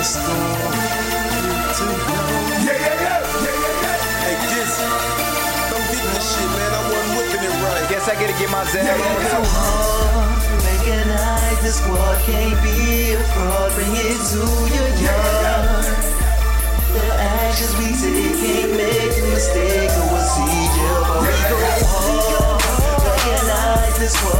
I wasn't whipping it right. Guess I gotta get my Zag Yeah, on yeah, too. yeah. Recognize the squad can't be a fraud. Bring it to your yard. The actions we take can't make a mistake or a seizure, but we go hard. Recognize the squad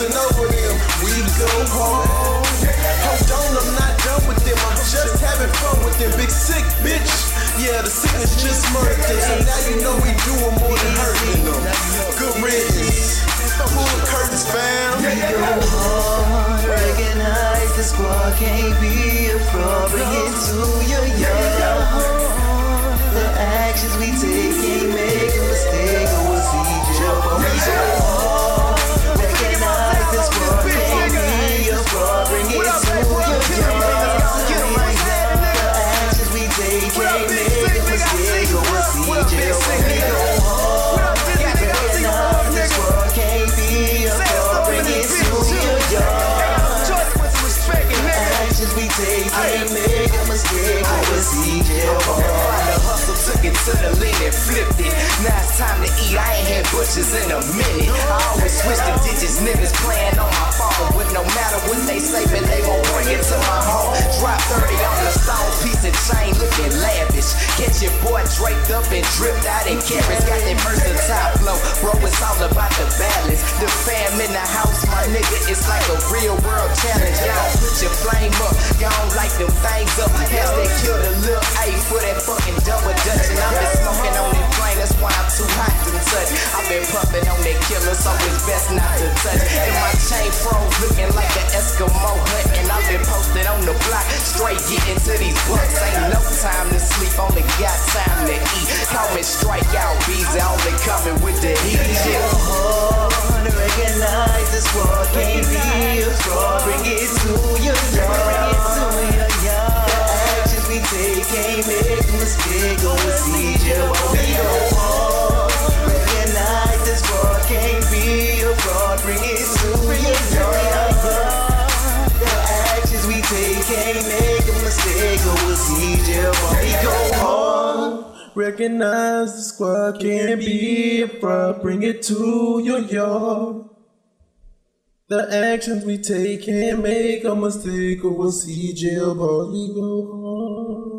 is over them. We go home. And flipped it. Now it's time to eat. I ain't had butchers in a minute. I always switch the digits. Niggas playing on my phone. But no matter what they say, but they gon' bring it to my home. Drop 30 on the stone, piece and chain looking lavish. Catch your boy draped up and dripped out in carats. Got that versatile flow. Bro, it's all about the balance. The fam in the house, my nigga, it's like a real world challenge. Y'all put your flame up. Y'all don't like them things up. As they kill the little A for that coming with the heat. Yeah. hard, recognize can't be a fraud. Bring it to your yard. The actions we take can't make a mistake go hard, recognize squad can't be a fraud. Bring it to your yard. The actions we take can't make a mistake go hard. Recognize the squad can't be a fraud. Bring it to your yard. The actions we take can't make a mistake or we'll see jail, but we go home.